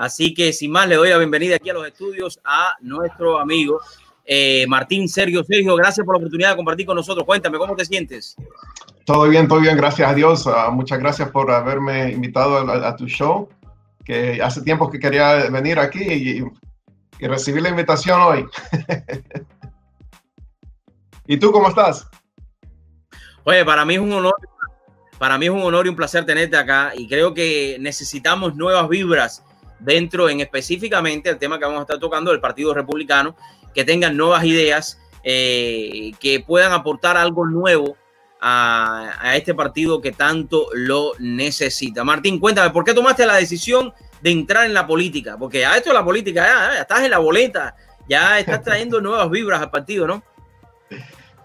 Así que sin más, le doy la bienvenida aquí a los estudios a nuestro amigo eh, Martín Sergio. Sergio, gracias por la oportunidad de compartir con nosotros. Cuéntame, ¿cómo te sientes? Todo bien, todo bien, gracias a Dios. Uh, muchas gracias por haberme invitado a, a, tu show, que hace tiempo que quería venir aquí y, y recibir la invitación hoy. ¿Y tú cómo estás? Oye, para mí es un honor, para mí es un honor y un placer tenerte acá y creo que necesitamos nuevas vibras dentro en específicamente el tema que vamos a estar tocando del Partido Republicano, que tengan nuevas ideas, eh, que puedan aportar algo nuevo a, este partido que tanto lo necesita. Martín, cuéntame, ¿por qué tomaste la decisión de entrar en la política? Porque a esto de la política, ya, ya estás en la boleta, ya estás trayendo nuevas vibras al partido, ¿no?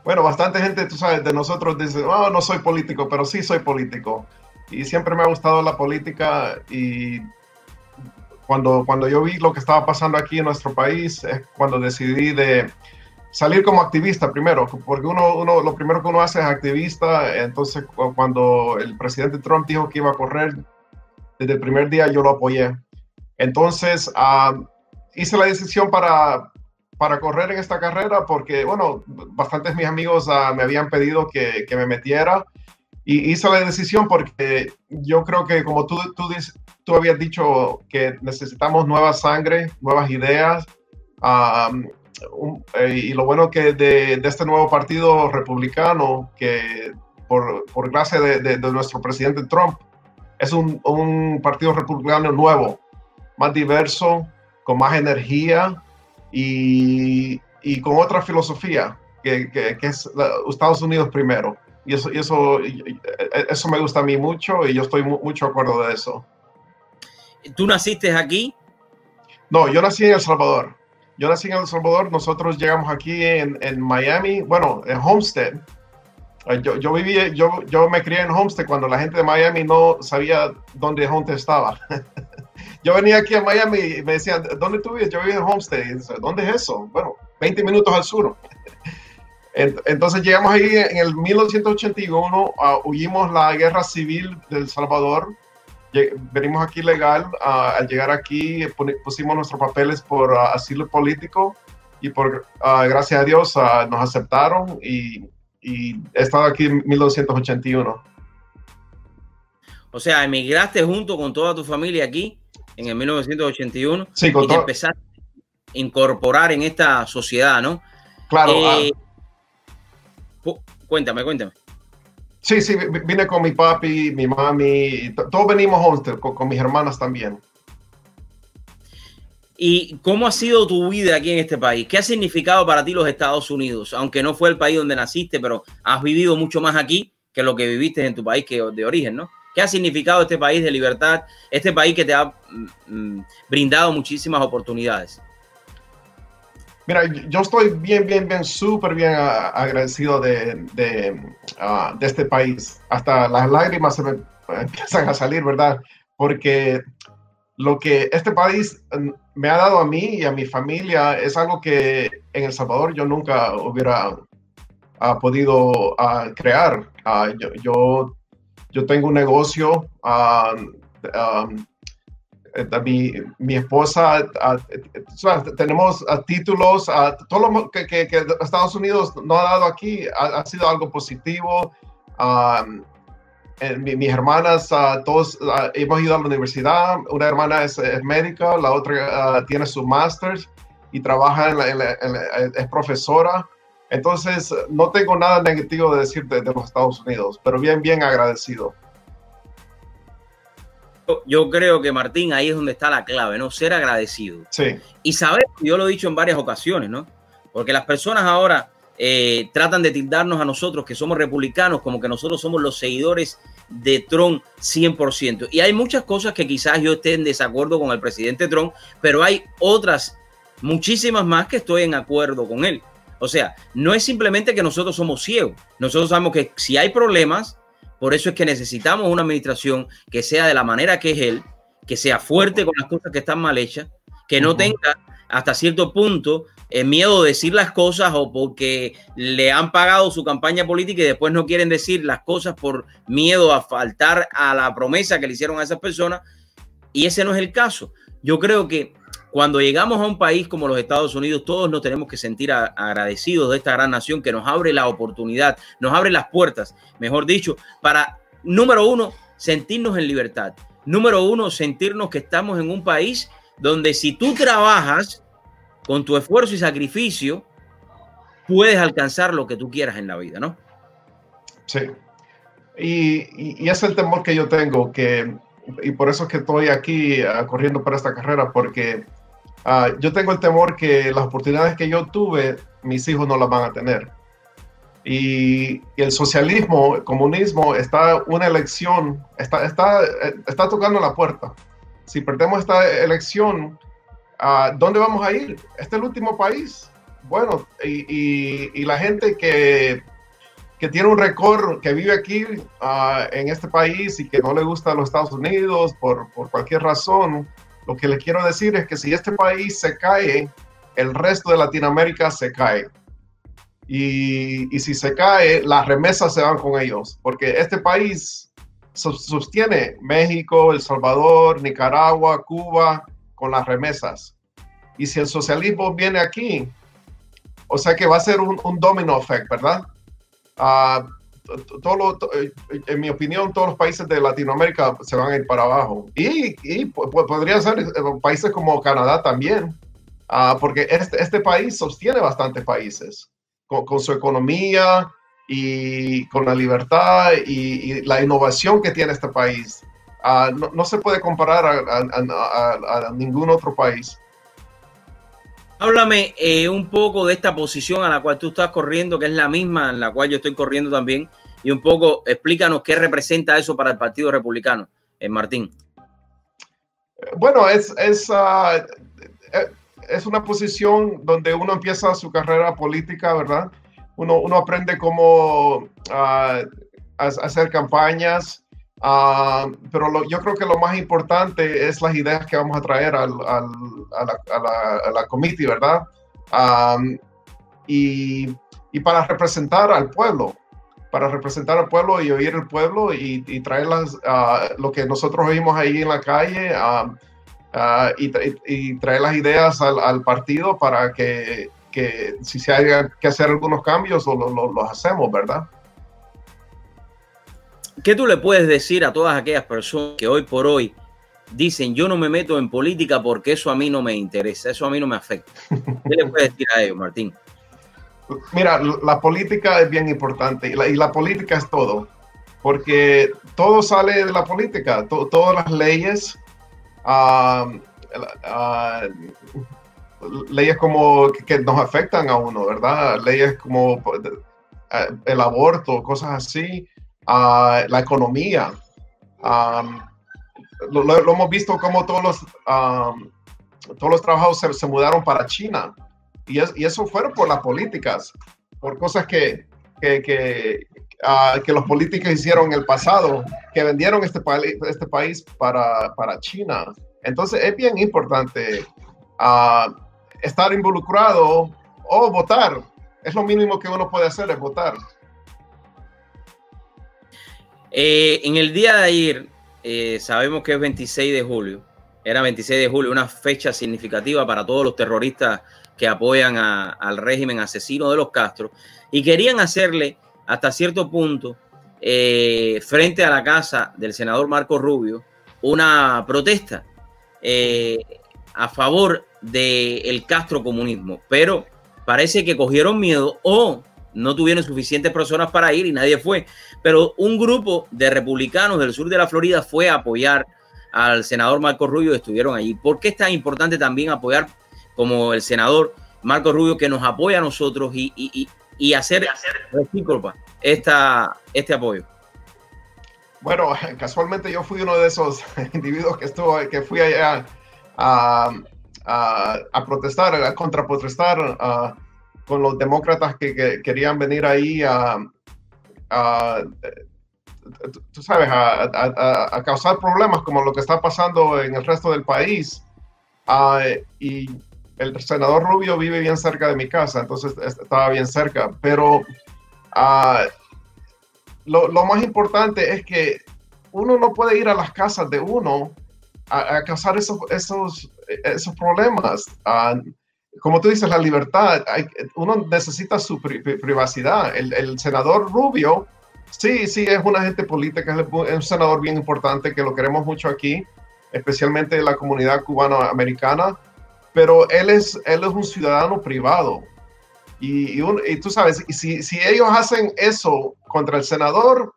Bueno, bastante gente, tú sabes, de nosotros dice, oh, no soy político, pero sí soy político. Y siempre me ha gustado la política y cuando, cuando yo vi lo que estaba pasando aquí en nuestro país, es cuando decidí de salir como activista primero, porque uno, uno, lo primero que uno hace es activista, entonces cuando el presidente Trump dijo que iba a correr, desde el primer día yo lo apoyé. Entonces uh, hice la decisión para, para correr en esta carrera porque, bueno, bastantes mis amigos uh, me habían pedido que, que me metiera y hice la decisión porque yo creo que como tú, tú, tú habías dicho que necesitamos nueva sangre, nuevas ideas. Um, un, eh, y lo bueno que de, de, este nuevo partido republicano, que por, por gracia de, de, de, nuestro presidente Trump, es un, un, partido republicano nuevo, más diverso, con más energía y, y con otra filosofía, que, que, que es la, Estados Unidos primero. Y eso, y eso, eso me gusta a mí mucho y yo estoy mucho de acuerdo de eso. ¿Tú naciste aquí? No, yo nací en El Salvador. Yo nací en El Salvador, nosotros llegamos aquí en, en Miami, bueno, en Homestead. Yo, yo viví, yo, yo me crié en Homestead cuando la gente de Miami no sabía dónde Homestead estaba. yo venía aquí a Miami y me decían, ¿dónde tú vives? Yo vivo en Homestead. Y, ¿Dónde es eso? Bueno, 20 minutos al sur. Entonces llegamos ahí en el 1981, uh, huimos la guerra civil del Salvador, venimos aquí legal, uh, al llegar aquí pusimos nuestros papeles por uh, asilo político y por gracias a Dios nos aceptaron y, y, he estado aquí en 1981. O sea, emigraste junto con toda tu familia aquí en el 1981 sí, con y te empezaste a incorporar en esta sociedad, ¿no? Claro. Eh, Cuéntame, cuéntame. Sí, sí, vine con mi papi, mi mami, todos venimos homestead, con, con mis hermanas también. ¿Y cómo ha sido tu vida aquí en este país? ¿Qué ha significado para ti los Estados Unidos? Aunque no fue el país donde naciste, pero has vivido mucho más aquí que lo que viviste en tu país que de origen, ¿no? ¿Qué ha significado este país de libertad, este país que te ha mm, brindado muchísimas oportunidades? Mira, yo estoy bien, bien, bien, súper bien agradecido de, de, uh, de, este país. Hasta las lágrimas se me empiezan a salir, ¿verdad? Porque lo que este país mm, me ha dado a mí y a mi familia es algo que en El Salvador yo nunca hubiera uh, podido crear. Yo, yo, tengo un negocio. Mi, mi, esposa, tenemos títulos, todo lo que, que, que, Estados Unidos no ha dado aquí ha, ha sido algo positivo. Um, mi, mis hermanas, todos hemos ido a la universidad. Una hermana es, es médica, la otra tiene su máster y trabaja en la, en la, en la, es profesora. Entonces, no tengo nada negativo de decir de, de los Estados Unidos, pero bien, bien agradecido yo creo que Martín, ahí es donde está la clave, ¿no? Ser agradecido. Sí. Y saber, yo lo he dicho en varias ocasiones, ¿no? Porque las personas ahora eh, tratan de tildarnos a nosotros que somos republicanos como que nosotros somos los seguidores de Trump 100%. Y hay muchas cosas que quizás yo esté en desacuerdo con el presidente Trump, pero hay otras, muchísimas más que estoy en acuerdo con él. O sea, no es simplemente que nosotros somos ciegos. Nosotros sabemos que si hay problemas, por eso es que necesitamos una administración que sea de la manera que es él, que sea fuerte con las cosas que están mal hechas, que no tenga hasta cierto punto el eh, miedo de decir las cosas o porque le han pagado su campaña política y después no quieren decir las cosas por miedo a faltar a la promesa que le hicieron a esas personas. Y ese no es el caso. Yo creo que cuando llegamos a un país como los Estados Unidos, todos nos tenemos que sentir agradecidos de esta gran nación que nos abre la oportunidad, nos abre las puertas, mejor dicho, para, número uno, sentirnos en libertad. Número uno, sentirnos que estamos en un país donde si tú trabajas con tu esfuerzo y sacrificio, puedes alcanzar lo que tú quieras en la vida, ¿no? Sí. Y, y, es el temor que yo tengo, que, y por eso es que estoy aquí uh, corriendo para esta carrera, porque uh, yo tengo el temor que las oportunidades que yo tuve, mis hijos no las van a tener. Y, y el socialismo, el comunismo, está una elección, está, está, está tocando la puerta. Si perdemos esta elección, ¿a uh, dónde vamos a ir? Este es el último país. Bueno, y, y la gente que que tiene un récord, que vive aquí uh, en este país y que no le gusta los Estados Unidos por, por, cualquier razón, lo que le quiero decir es que si este país se cae, el resto de Latinoamérica se cae. Y, y si se cae, las remesas se van con ellos, porque este país sostiene México, El Salvador, Nicaragua, Cuba con las remesas. Y si el socialismo viene aquí, o sea que va a ser un, un domino effect, ¿verdad? uh, todo eh, en mi opinión, todos los países de Latinoamérica se van a ir para abajo. Y, y podría ser eh, países como Canadá también, uh, porque este, este, país sostiene bastantes países con, con, su economía y con la libertad y, y, la innovación que tiene este país. Uh, no, no, se puede comparar a, a, a ningún otro país. Háblame eh, un poco de esta posición a la cual tú estás corriendo, que es la misma en la cual yo estoy corriendo también, y un poco explícanos qué representa eso para el Partido Republicano, eh, Martín. Bueno, es, es, uh, es una posición donde uno empieza su carrera política, ¿verdad? Uno, uno aprende cómo uh, hacer campañas, Uh, pero lo, yo creo que lo más importante es las ideas que vamos a traer al, al, a, la, a, la, a la comité, ¿verdad? Um, y, y, para representar al pueblo, para representar al pueblo y oír el pueblo y, y traer las, uh, lo que nosotros oímos ahí en la calle uh, y, y, traer las ideas al, al partido para que, que, si se haya que hacer algunos cambios, lo, lo, los hacemos, ¿verdad? ¿Qué tú le puedes decir a todas aquellas personas que hoy por hoy dicen yo no me meto en política porque eso a mí no me interesa, eso a mí no me afecta? ¿Qué le puedes decir a ellos, Martín? Mira, la política es bien importante y la, política es todo, porque todo sale de la política, to, todas las leyes, uh, leyes como que, nos afectan a uno, ¿verdad? Leyes como uh, el aborto, cosas así, uh, la economía. Lo, hemos visto como todos los, um, todos los trabajos se, mudaron para China y, es, y, eso fueron por las políticas, por cosas que, que, que, uh, que, los políticos hicieron en el pasado, que vendieron este, este país para, para, China. Entonces es bien importante uh, estar involucrado o votar. Es lo mínimo que uno puede hacer, es votar. Eh, en el día de ayer, eh, sabemos que es 26 de julio, era 26 de julio, una fecha significativa para todos los terroristas que apoyan al régimen asesino de los Castro y querían hacerle hasta cierto punto eh, frente a la casa del senador Marco Rubio una protesta a favor del Castro comunismo, pero parece que cogieron miedo o no tuvieron suficientes personas para ir y nadie fue. Pero un grupo de republicanos del sur de la Florida fue a apoyar al senador Marco Rubio y estuvieron allí. ¿Por qué es tan importante también apoyar como el senador Marco Rubio que nos apoya a nosotros y, y, y hacer recíproca esta, este apoyo? Bueno, casualmente yo fui uno de esos individuos que estuvo, que fui allá a, a, a protestar, a contraprotestar a, con los demócratas que, que querían venir ahí a, a tú sabes, a, causar problemas como lo que está pasando en el resto del país. Uh, y el senador Rubio vive bien cerca de mi casa, entonces estaba bien cerca. Pero uh, lo, más importante es que uno no puede ir a las casas de uno a, causar esos, esos, esos problemas. Como tú dices, la libertad, uno necesita su privacidad. El, senador Rubio, sí, sí, es un agente política, es un senador bien importante que lo queremos mucho aquí, especialmente en la comunidad cubano-americana, pero él es, él es un ciudadano privado. Y, y, tú sabes, si, si ellos hacen eso contra el senador,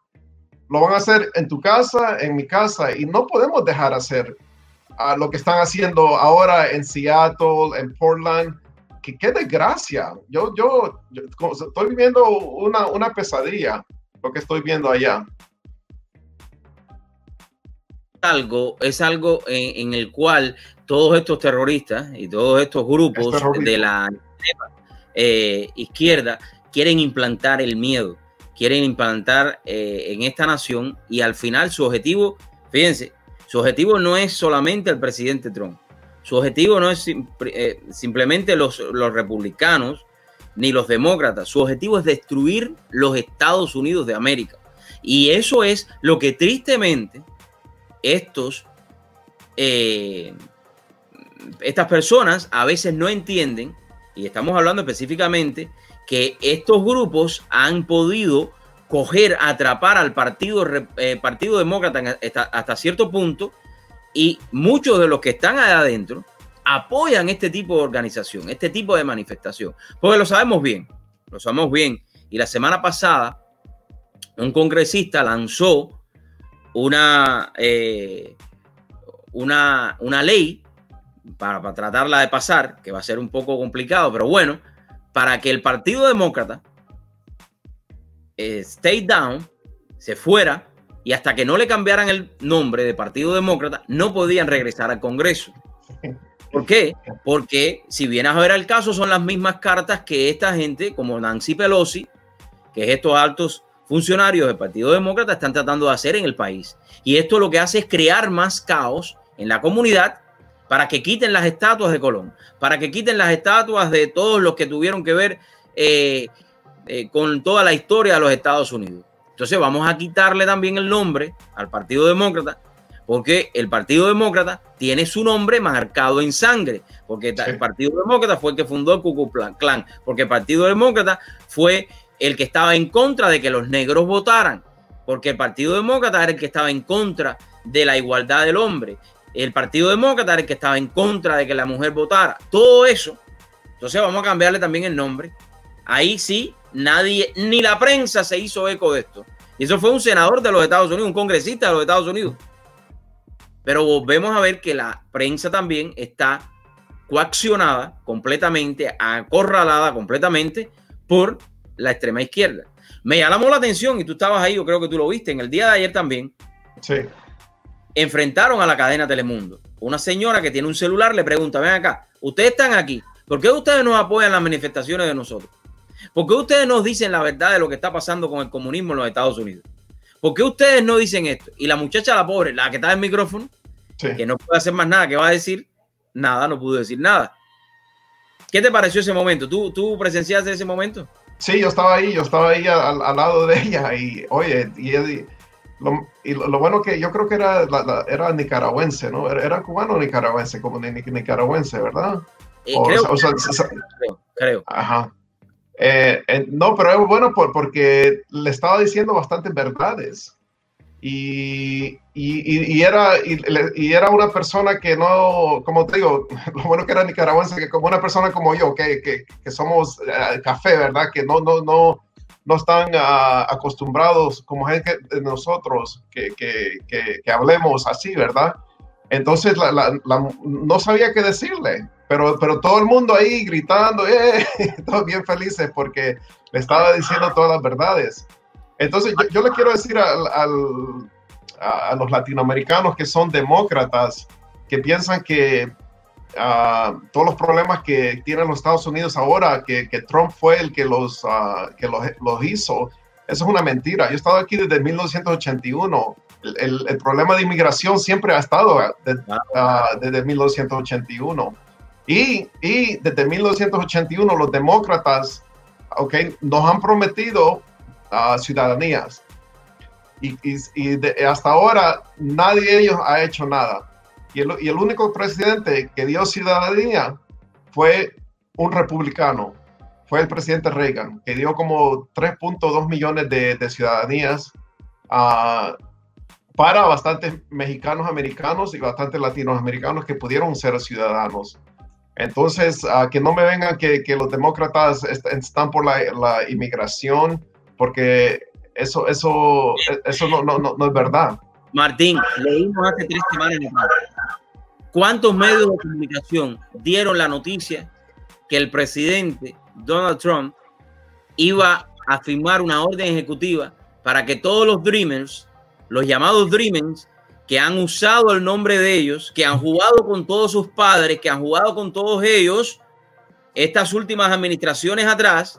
lo van a hacer en tu casa, en mi casa, y no podemos dejar hacer a lo que están haciendo ahora en Seattle, en Portland. Que qué desgracia. Yo, yo, estoy viviendo una, una, pesadilla, lo que estoy viendo allá. Algo, es algo en, el cual todos estos terroristas y todos estos grupos de la eh, izquierda quieren implantar el miedo quieren implantar eh, en esta nación y al final su objetivo, fíjense, su objetivo no es solamente el presidente Trump, su objetivo no es eh, simplemente los, los republicanos ni los demócratas, su objetivo es destruir los Estados Unidos de América. Y eso es lo que tristemente estos, eh, estas personas a veces no entienden, y estamos hablando específicamente que estos grupos han podido coger, atrapar al partido, eh, partido Demócrata hasta, cierto punto y muchos de los que están allá adentro apoyan este tipo de organización, este tipo de manifestación, porque lo sabemos bien, lo sabemos bien. Y la semana pasada un congresista lanzó una, eh, una, una ley para, para, tratarla de pasar, que va a ser un poco complicado, pero bueno, para que el Partido Demócrata eh, stay down, se fuera y hasta que no le cambiaran el nombre de Partido Demócrata, no podían regresar al Congreso. ¿Por qué? Porque si vienes a ver el caso, son las mismas cartas que esta gente, como Nancy Pelosi, que es estos altos funcionarios del Partido Demócrata, están tratando de hacer en el país. Y esto lo que hace es crear más caos en la comunidad para que quiten las estatuas de Colón, para que quiten las estatuas de todos los que tuvieron que ver eh, eh, con toda la historia de los Estados Unidos. Entonces vamos a quitarle también el nombre al Partido Demócrata, porque el Partido Demócrata tiene su nombre marcado en sangre, porque el Partido Demócrata fue el que fundó el Ku Klux Klan, porque el Partido Demócrata fue el que estaba en contra de que los negros votaran, porque el Partido Demócrata era el que estaba en contra de la igualdad del hombre, el Partido Demócrata era el que estaba en contra de que la mujer votara. Todo eso. Entonces vamos a cambiarle también el nombre. Ahí sí, nadie, ni la prensa se hizo eco de esto. Y eso fue un senador de los Estados Unidos, un congresista de los Estados Unidos. Pero volvemos a ver que la prensa también está coaccionada completamente, acorralada completamente por la extrema izquierda. Me llamó la atención y tú estabas ahí, yo creo que tú lo viste en el día de ayer también. Sí enfrentaron a la cadena Telemundo. Una señora que tiene un celular le pregunta, ven acá, ustedes están aquí, ¿por qué ustedes no apoyan las manifestaciones de nosotros? ¿Por qué ustedes nos dicen la verdad de lo que está pasando con el comunismo en los Estados Unidos? ¿Por qué ustedes no dicen esto? Y la muchacha, la pobre, la que está en el micrófono, que no puede hacer más nada, que va a decir nada, no pudo decir nada. ¿Qué te pareció ese momento? ¿Tú, tú presenciaste ese momento? Sí, yo estaba ahí, yo estaba ahí al, lado de ella y, oye, y, lo, y lo, bueno que yo creo que era, era nicaragüense, ¿no? Era, cubano nicaragüense, como ni, nicaragüense, ¿verdad? Eh, creo, creo, Ajá. Eh, no, pero es bueno porque le estaba diciendo bastantes verdades. Y, era, una persona que no, como te digo, lo bueno que era nicaragüense, que como una persona como yo, que, somos eh, café, ¿verdad? Que no, no, no, no están ah, acostumbrados como gente de nosotros que, hablemos así, ¿verdad? Entonces no sabía qué decirle, pero, pero todo el mundo ahí gritando, eh, todos bien felices porque le estaba diciendo todas las verdades. Entonces yo, le quiero decir al, a los latinoamericanos que son demócratas, que piensan que todos los problemas que tienen los Estados Unidos ahora, que, Trump fue el que los, uh, que los, hizo, eso es una mentira. Yo he estado aquí desde 1981. El, el, problema de inmigración siempre ha estado desde 1981. Y, y, desde 1981 los demócratas okay, nos han prometido ciudadanías. Y, y, hasta ahora nadie de ellos ha hecho nada. Y el, y el único presidente que dio ciudadanía fue un republicano, fue el presidente Reagan, que dio como 3.2 millones de, de ciudadanías uh, para bastantes mexicanos americanos y bastantes latinoamericanos que pudieron ser ciudadanos. Entonces, uh, que no me vengan que, que los demócratas están por la, la, inmigración, porque eso, eso, eso no, no, no, es verdad. Martín, leímos hace tres semanas ¿Cuántos medios de comunicación dieron la noticia que el presidente Donald Trump iba a firmar una orden ejecutiva para que todos los Dreamers, los llamados Dreamers, que han usado el nombre de ellos, que han jugado con todos sus padres, que han jugado con todos ellos, estas últimas administraciones atrás,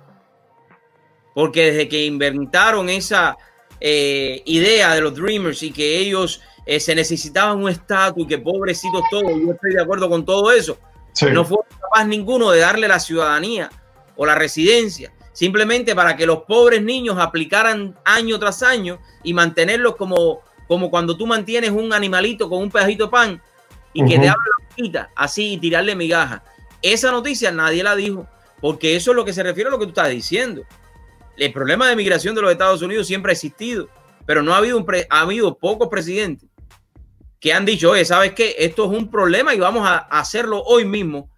porque desde que inventaron esa eh, idea de los Dreamers y que ellos eh, se necesitaban un estatus y que pobrecitos todos, yo estoy de acuerdo con todo eso, no fue capaz ninguno de darle la ciudadanía o la residencia, simplemente para que los pobres niños aplicaran año tras año y mantenerlos como, como cuando tú mantienes un animalito con un pedacito de pan y que te abra la boquita así y tirarle migaja. Esa noticia nadie la dijo, porque eso es lo que se refiere a lo que tú estás diciendo. El problema de migración de los Estados Unidos siempre ha existido, pero no ha habido, un ha habido pocos presidentes que han dicho, oye, ¿sabes qué? Esto es un problema y vamos a hacerlo hoy mismo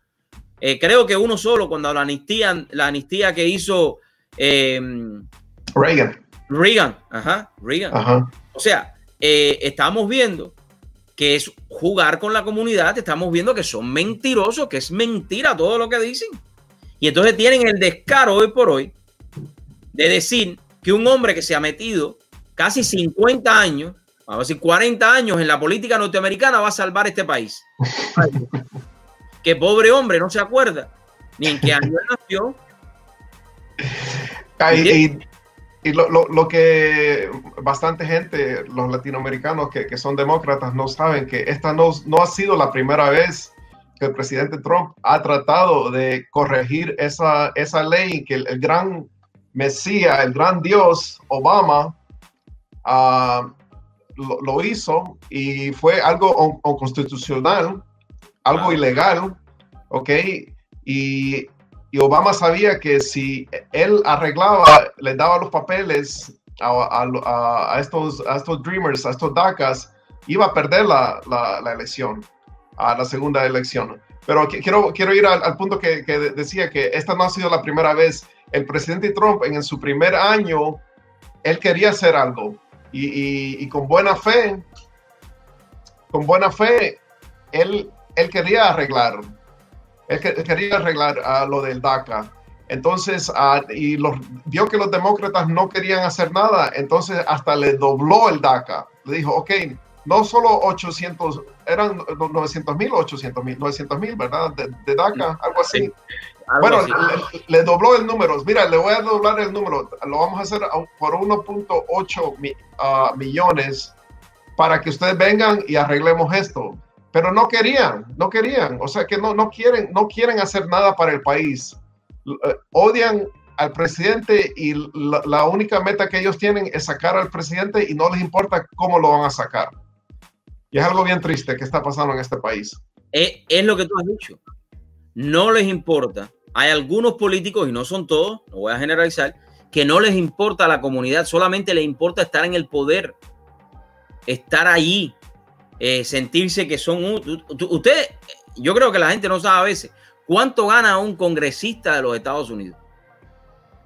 eh, creo que uno solo, cuando la amnistía, la amnistía que hizo eh, Reagan. Reagan, ajá, Reagan. O sea, eh, estamos viendo que es jugar con la comunidad, estamos viendo que son mentirosos, que es mentira todo lo que dicen. Y entonces tienen el descaro hoy por hoy de decir que un hombre que se ha metido casi 50 años, vamos a decir 40 años en la política norteamericana va a salvar este país. que pobre hombre no se acuerda ni en qué año nació. y, lo, que bastante gente, los latinoamericanos que, son demócratas, no saben que esta no, no ha sido la primera vez que el presidente Trump ha tratado de corregir esa, esa ley que el, gran Mesías, el gran Dios, Obama, uh, lo, hizo y fue algo constitucional algo ilegal, ¿ok? Y, Obama sabía que si él arreglaba, le daba los papeles a, estos, a estos Dreamers, a estos DACAs, iba a perder la, elección, a la segunda elección. Pero quiero, quiero ir al, punto que, decía que esta no ha sido la primera vez. El presidente Trump en, su primer año, él quería hacer algo y, y con buena fe, con buena fe, él él quería arreglar, él, quería arreglar uh, lo del DACA. Entonces, uh, y los, vio que los demócratas no querían hacer nada, entonces hasta le dobló el DACA. Le dijo, ok, no solo 800, eran 900 mil o 800 mil, 900 mil, ¿verdad? De, DACA, algo así. bueno, Le, dobló el número. Mira, le voy a doblar el número. Lo vamos a hacer por 1.8 uh, millones para que ustedes vengan y arreglemos esto pero no querían, no querían, o sea que no, no, quieren, no quieren hacer nada para el país. Eh, odian al presidente y la, única meta que ellos tienen es sacar al presidente y no les importa cómo lo van a sacar. Y es algo bien triste que está pasando en este país. Es, lo que tú has dicho. No les importa. Hay algunos políticos, y no son todos, no voy a generalizar, que no les importa a la comunidad, solamente les importa estar en el poder, estar allí, eh, sentirse que son... Usted, yo creo que la gente no sabe a veces cuánto gana un congresista de los Estados Unidos.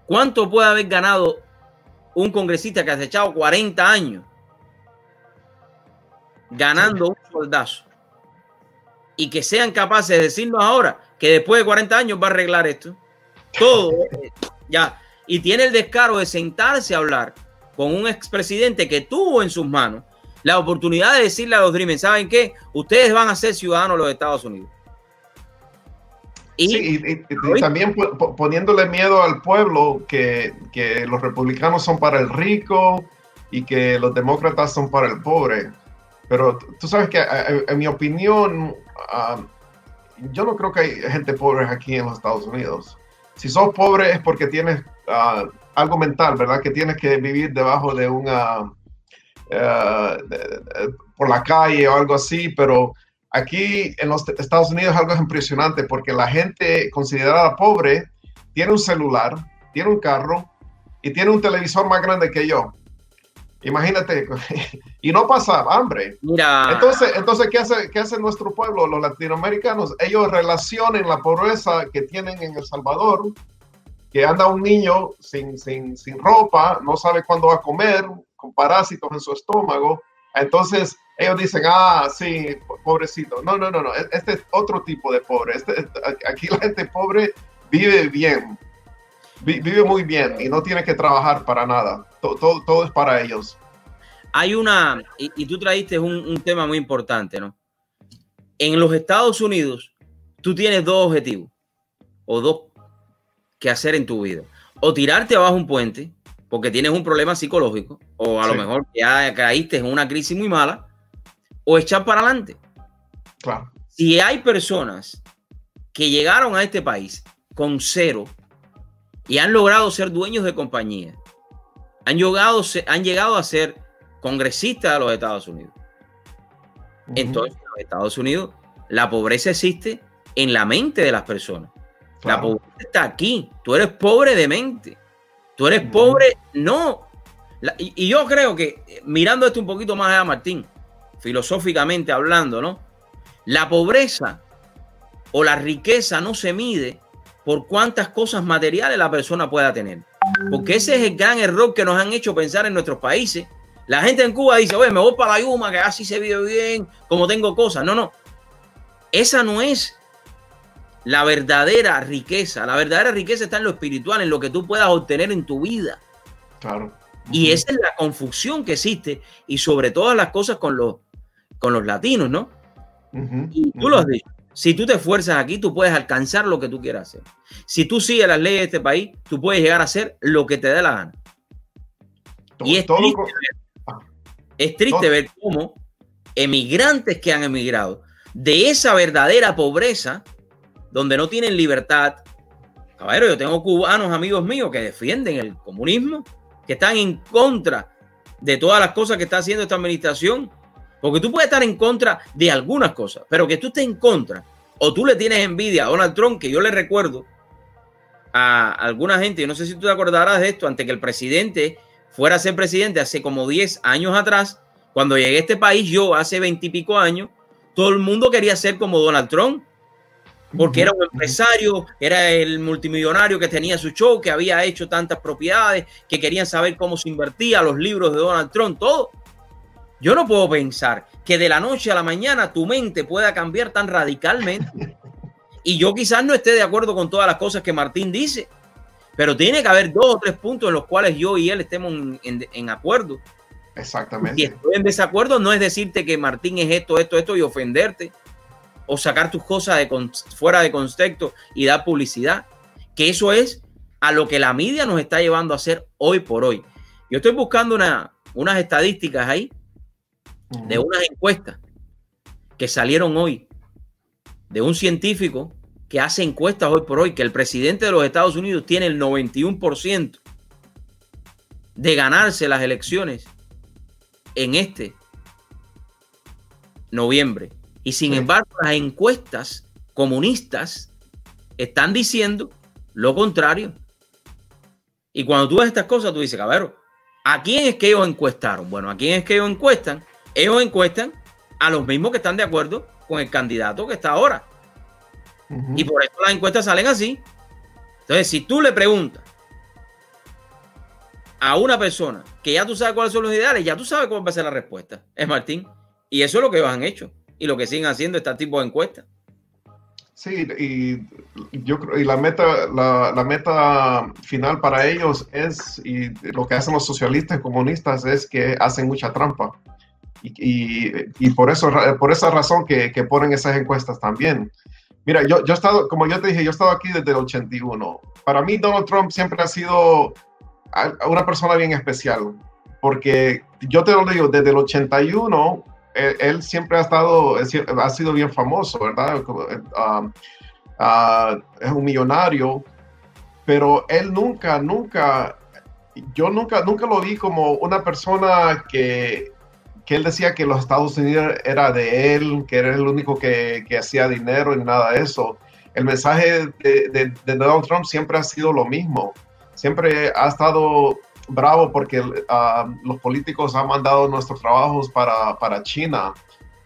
¿Cuánto puede haber ganado un congresista que ha echado 40 años ganando un soldazo? Y que sean capaces de decirnos ahora que después de 40 años va a arreglar esto. Todo, eh, ya. Y tiene el descaro de sentarse a hablar con un expresidente que tuvo en sus manos la oportunidad de decirle a los Dreamers, ¿saben qué? Ustedes van a ser ciudadanos de los Estados Unidos. Y, sí, y, también poniéndole miedo al pueblo que, los republicanos son para el rico y que los demócratas son para el pobre. Pero tú sabes que, en mi opinión, ah, yo no creo que hay gente pobre aquí en los Estados Unidos. Si sos pobre es porque tienes ah, algo mental, ¿verdad? Que tienes que vivir debajo de una por la calle o algo así, pero aquí en los Estados Unidos es algo impresionante porque la gente considerada pobre tiene un celular, tiene un carro y tiene un televisor más grande que yo. Imagínate, y no pasa hambre. Mira. Entonces, entonces ¿qué, hace, ¿qué hace nuestro pueblo, los latinoamericanos? Ellos relacionan la pobreza que tienen en El Salvador, que anda un niño sin, sin, sin ropa, no sabe cuándo va a comer, con parásitos en su estómago. Entonces, ellos dicen, ah, sí, pobrecito. No, no, no, no. E-, este es otro tipo de pobre. Este, aquí la gente pobre vive bien vive muy bien y no tiene que trabajar para nada. Todo, todo, es para ellos. Hay una, y, tú traíste un, tema muy importante, ¿no? En los Estados Unidos, tú tienes dos objetivos o dos que hacer en tu vida. O tirarte abajo un puente porque tienes un problema psicológico, o a lo mejor ya caíste en una crisis muy mala, o echar para adelante. Claro. Si hay personas que llegaron a este país con cero, y han logrado ser dueños de compañía. Han llegado, han llegado a ser congresistas de los Estados Unidos. Entonces, en los Estados Unidos, la pobreza existe en la mente de las personas. La pobreza está aquí. Tú eres pobre de mente. Tú eres pobre, no. y, yo creo que, mirando esto un poquito más allá, Martín, filosóficamente hablando, ¿no? La pobreza o la riqueza no se mide por cuántas cosas materiales la persona pueda tener. Porque ese es el gran error que nos han hecho pensar en nuestros países. La gente en Cuba dice, oye, me voy para la Yuma, que así se vive bien, como tengo cosas. No, no. Esa no es la verdadera riqueza. La verdadera riqueza está en lo espiritual, en lo que tú puedas obtener en tu vida. Claro. Y esa es la confusión que existe, y sobre todas las cosas con los, con los latinos, ¿no? y tú lo has dicho. Si tú te esfuerzas aquí, tú puedes alcanzar lo que tú quieras hacer. Si tú sigues las leyes de este país, tú puedes llegar a hacer lo que te dé la gana. y es triste, ver, es triste ver cómo emigrantes que han emigrado de esa verdadera pobreza, donde no tienen libertad. Caballero, yo tengo cubanos amigos míos que defienden el comunismo, que están en contra de todas las cosas que está haciendo esta administración porque tú puedes estar en contra de algunas cosas, pero que tú estés en contra o tú le tienes envidia a Donald Trump, que yo le recuerdo a alguna gente, yo no sé si tú te acordarás de esto, ante que el presidente fuera a ser presidente hace como 10 años atrás, cuando llegué a este país, yo hace 20 y pico años, todo el mundo quería ser como Donald Trump, porque era un empresario, era el multimillonario que tenía su show, que había hecho tantas propiedades, que querían saber cómo se invertía, los libros de Donald Trump, todo. Yo no puedo pensar que de la noche a la mañana tu mente pueda cambiar tan radicalmente. Y yo quizás no esté de acuerdo con todas las cosas que Martín dice, pero tiene que haber dos o tres puntos en los cuales yo y él estemos en, acuerdo. Exactamente. Si estoy en desacuerdo, no es decirte que Martín es esto, esto, esto y ofenderte o sacar tus cosas de fuera de contexto y dar publicidad. Que eso es a lo que la media nos está llevando a hacer hoy por hoy. Yo estoy buscando una, unas estadísticas ahí de unas encuestas que salieron hoy de un científico que hace encuestas hoy por hoy, que el presidente de los Estados Unidos tiene el 91% de ganarse las elecciones en este noviembre. Y sin embargo, las encuestas comunistas están diciendo lo contrario. Y cuando tú ves estas cosas, tú dices, cabrón, ¿a quién es que ellos encuestaron? Bueno, ¿a quién es que ellos encuestan? ellos encuestan a los mismos que están de acuerdo con el candidato que está ahora. Y por eso las encuestas salen así. Entonces, si tú le preguntas a una persona que ya tú sabes cuáles son los ideales, ya tú sabes cómo va a ser la respuesta. Es Martín. Y eso es lo que ellos han hecho y lo que siguen haciendo este tipo de encuestas. Sí, y yo creo, y la meta, la, la, meta final para ellos es, y lo que hacen los socialistas y comunistas es que hacen mucha trampa. Y, por, eso, por esa razón que, que, ponen esas encuestas también. Mira, yo, yo he estado, como yo te dije, yo he estado aquí desde el 81. Para mí Donald Trump siempre ha sido una persona bien especial, porque yo te lo digo, desde el 81, él, siempre ha estado, ha sido bien famoso, ¿verdad? Ah, ah, es un millonario, pero él nunca, nunca, yo nunca, nunca lo vi como una persona que que él decía que los Estados Unidos era de él, que era el único que, que hacía dinero y nada de eso. El mensaje de, Donald Trump siempre ha sido lo mismo. Siempre ha estado bravo porque uh, los políticos han mandado nuestros trabajos para, para China.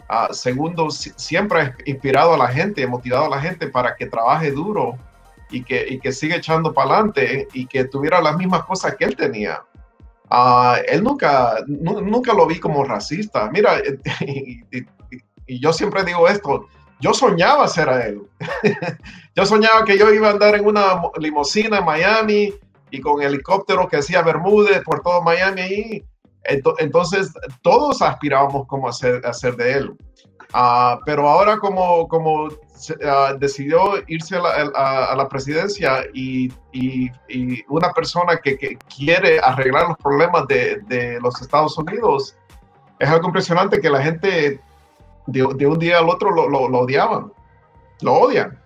Uh, segundo, siempre ha inspirado a la gente, motivado a la gente para que trabaje duro y que, y que siga echando para adelante y que tuviera las mismas cosas que él tenía. Uh, él nunca, nunca lo vi como racista. Mira, y, yo siempre digo esto, yo soñaba ser a él. yo soñaba que yo iba a andar en una limusina en Miami y con helicóptero que hacía Bermúdez por todo Miami ahí. Entonces, todos aspirábamos como a ser, a ser de él. Uh, pero ahora como, como uh, decidió irse a la, a, a la presidencia y, y, y, una persona que, que, quiere arreglar los problemas de, de, los Estados Unidos, es algo impresionante que la gente de, de un día al otro lo, lo, lo odiaban, lo odian.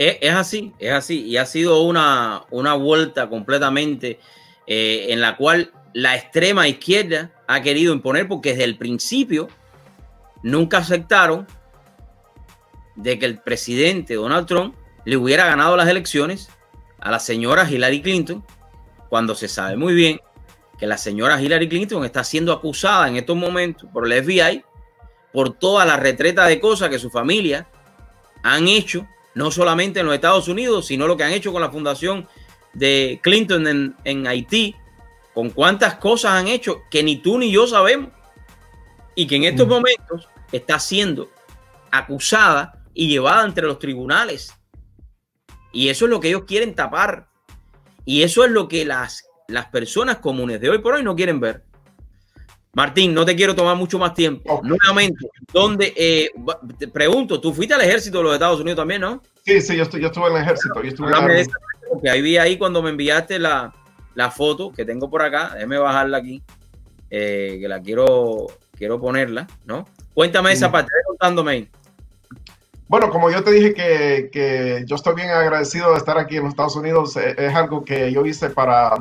Es, así, es así, y ha sido una, una vuelta completamente eh, en la cual la extrema izquierda ha querido imponer porque desde el principio nunca aceptaron de que el presidente Donald Trump le hubiera ganado las elecciones a la señora Hillary Clinton, cuando se sabe muy bien que la señora Hillary Clinton está siendo acusada en estos momentos por el FBI por toda la retreta de cosas que su familia han hecho, no solamente en los Estados Unidos, sino lo que han hecho con la fundación de Clinton en, en Haití, con cuántas cosas han hecho que ni tú ni yo sabemos y que en estos mm. momentos está siendo acusada y llevada entre los tribunales. Y eso es lo que ellos quieren tapar. Y eso es lo que las, las personas comunes de hoy por hoy no quieren ver. Martín, no te quiero tomar mucho más tiempo. Okay. Nuevamente, donde eh, te pregunto, tú fuiste al ejército de los Estados Unidos también, ¿no? Sí, sí, yo, estoy, yo estuve en el ejército. Yo estuve en esa, porque ahí vi ahí cuando me enviaste la, la foto que tengo por acá, déjeme bajarla aquí, eh, que la quiero, quiero ponerla, ¿no? Cuéntame esa parte, contándome. Bueno, como yo te dije que, que, yo estoy bien agradecido de estar aquí en los Estados Unidos, es, es algo que yo hice para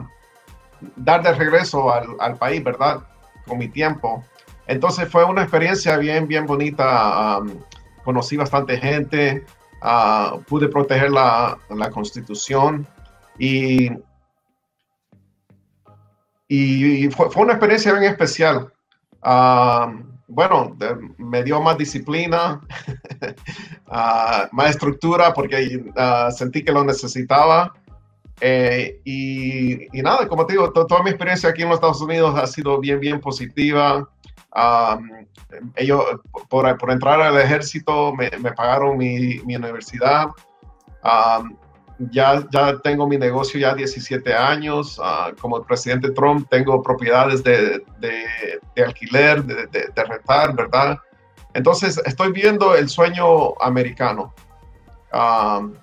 dar de regreso al, al, país, ¿verdad? Con mi tiempo. Entonces fue una experiencia bien, bien bonita. Um, conocí bastante gente, uh, pude proteger la, la constitución y, y fue, fue, una experiencia bien especial. Uh, bueno, me dio más disciplina, uh, más estructura, porque uh, sentí que lo necesitaba. Eh, y, y, nada, como te digo, to, toda mi experiencia aquí en los Estados Unidos ha sido bien, bien positiva. Um, ellos, por, por, entrar al ejército, me, me pagaron mi, mi universidad. Um, ya, ya tengo mi negocio ya 17 años. Uh, como el presidente Trump, tengo propiedades de, de, de alquiler, de, de, rentar, ¿verdad? Entonces, estoy viendo el sueño americano. Um,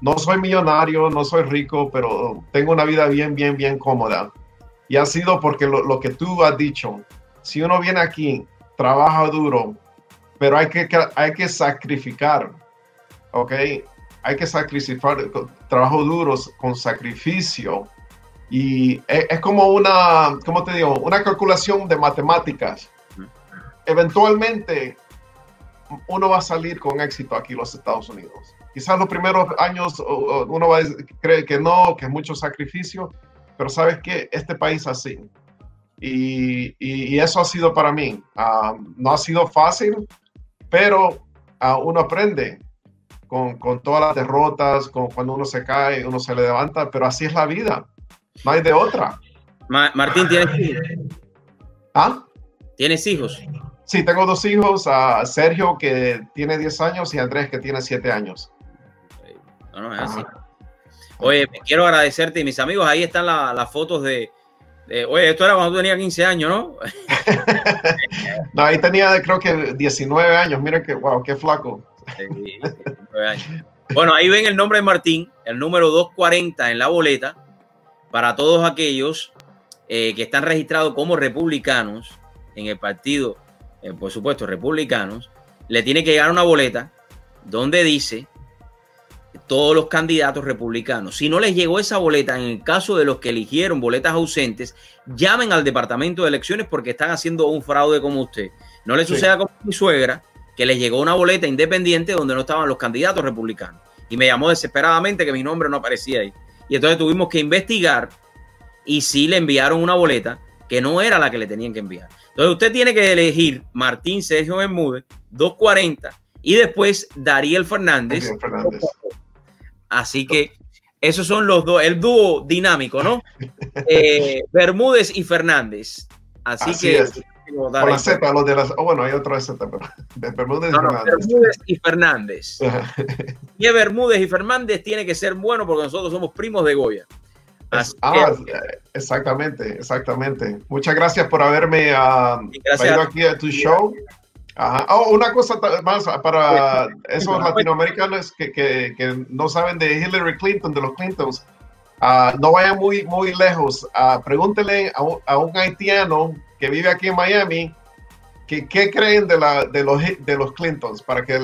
no soy millonario, no soy rico, pero tengo una vida bien, bien, bien cómoda. Y ha sido porque lo, lo que tú has dicho, si uno viene aquí, trabaja duro, pero hay que, hay que sacrificar, ¿ok? hay que sacrificar trabajo duro con sacrificio. Y es, es, como una, ¿cómo te digo? Una calculación de matemáticas. Eventualmente uno va a salir con éxito aquí en los Estados Unidos. Quizás los primeros años uno va a creer que no, que es mucho sacrificio, pero sabes que este país así. Y, y, y, eso ha sido para mí. Uh, no ha sido fácil, pero uh, uno aprende con, con, todas las derrotas, con cuando uno se cae, uno se le levanta, pero así es la vida. No hay de otra. Ma Martín, ¿tienes hijos? ¿Ah? ¿Tienes hijos? Sí, tengo dos hijos, a Sergio que tiene 10 años y Andrés que tiene 7 años. No, no, es así. Oye, quiero agradecerte y mis amigos, ahí están las la fotos de, de, Oye, esto era cuando tú tenías 15 años, ¿no? no, ahí tenía creo que 19 años, mira que, wow, qué flaco. Bueno, ahí ven el nombre de Martín, el número 240 en la boleta, para todos aquellos eh, que están registrados como republicanos en el partido, eh, por supuesto, republicanos, le tiene que llegar una boleta donde dice todos los candidatos republicanos. Si no les llegó esa boleta, en el caso de los que eligieron boletas ausentes, llamen al departamento de elecciones porque están haciendo un fraude como usted. No le suceda como mi suegra, que les llegó una boleta independiente donde no estaban los candidatos republicanos. Y me llamó desesperadamente que mi nombre no aparecía ahí. Y entonces tuvimos que investigar y sí le enviaron una boleta que no era la que le tenían que enviar. Entonces usted tiene que elegir Martín Sergio Bermúdez, 240, y después Dariel Fernández. Dariel Fernández. Así que esos son los dos, el dúo dinámico, ¿no? Eh, Bermúdez y Fernández. Así, que. Con la Z, los de las. Oh, bueno, hay otra Z, pero. Bermúdez, y Fernández. Bermúdez y Fernández. y Bermúdez y Fernández tiene que ser bueno porque nosotros somos primos de Goya. ah, exactamente, exactamente. Muchas gracias por haberme uh, traído aquí a tu show. Oh, una cosa más para esos latinoamericanos que, que, que, no saben de Hillary Clinton, de los Clintons, uh, no vayan muy, muy lejos. Uh, pregúntenle a un, a un, haitiano que vive aquí en Miami que, qué creen de, la, de, los, de los Clintons para que,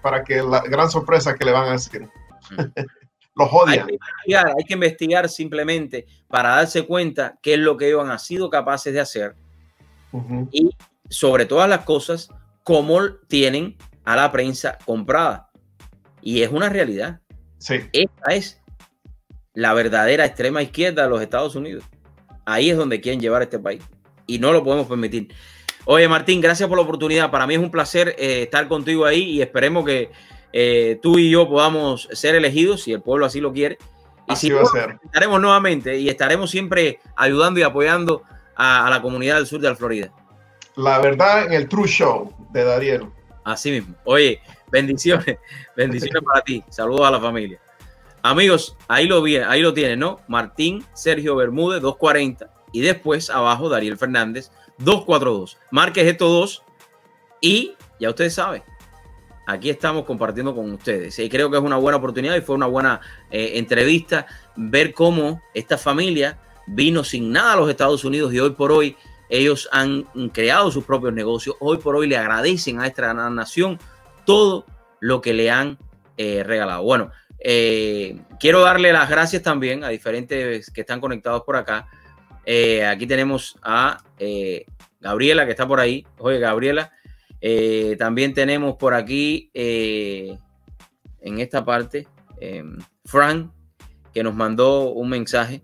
para que la gran sorpresa que le van a decir. los odian. Hay que, hay que, investigar, simplemente para darse cuenta qué es lo que ellos han sido capaces de hacer. Y sobre todas las cosas, cómo tienen a la prensa comprada. Y es una realidad. Sí. Esta es la verdadera extrema izquierda de los Estados Unidos. Ahí es donde quieren llevar este país. Y no lo podemos permitir. Oye, Martín, gracias por la oportunidad. Para mí es un placer eh, estar contigo ahí y esperemos que eh, tú y yo podamos ser elegidos, si el pueblo así lo quiere. Y así va a ser. Estaremos nuevamente y estaremos siempre ayudando y apoyando a, a la comunidad del sur de la Florida. La verdad en el True Show de Dariel. Así mismo. Oye, bendiciones, bendiciones para ti. Saludos a la familia. Amigos, ahí lo vi, ahí lo tienen, ¿no? Martín Sergio Bermúdez, 240. Y después abajo, Dariel Fernández, 242. Marques estos dos. Y ya ustedes saben, aquí estamos compartiendo con ustedes. Y creo que es una buena oportunidad y fue una buena eh, entrevista ver cómo esta familia vino sin nada a los Estados Unidos y hoy por hoy ellos han creado sus propios negocios. Hoy por hoy le agradecen a esta nación todo lo que le han eh, regalado. Bueno, eh, quiero darle las gracias también a diferentes que están conectados por acá. Eh, aquí tenemos a Gabriela que está por ahí. Oye, Gabriela. también tenemos por aquí en esta parte Frank que nos mandó un mensaje.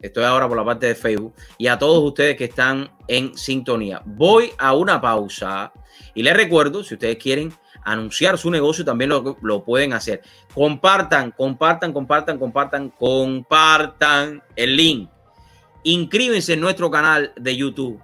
Estoy ahora por la parte de Facebook. Y a todos ustedes que están en sintonía. Voy a una pausa y les recuerdo, si ustedes quieren anunciar su negocio, también lo, lo pueden hacer. Compartan, compartan, compartan, compartan, compartan el link. Inscríbense en nuestro canal de YouTube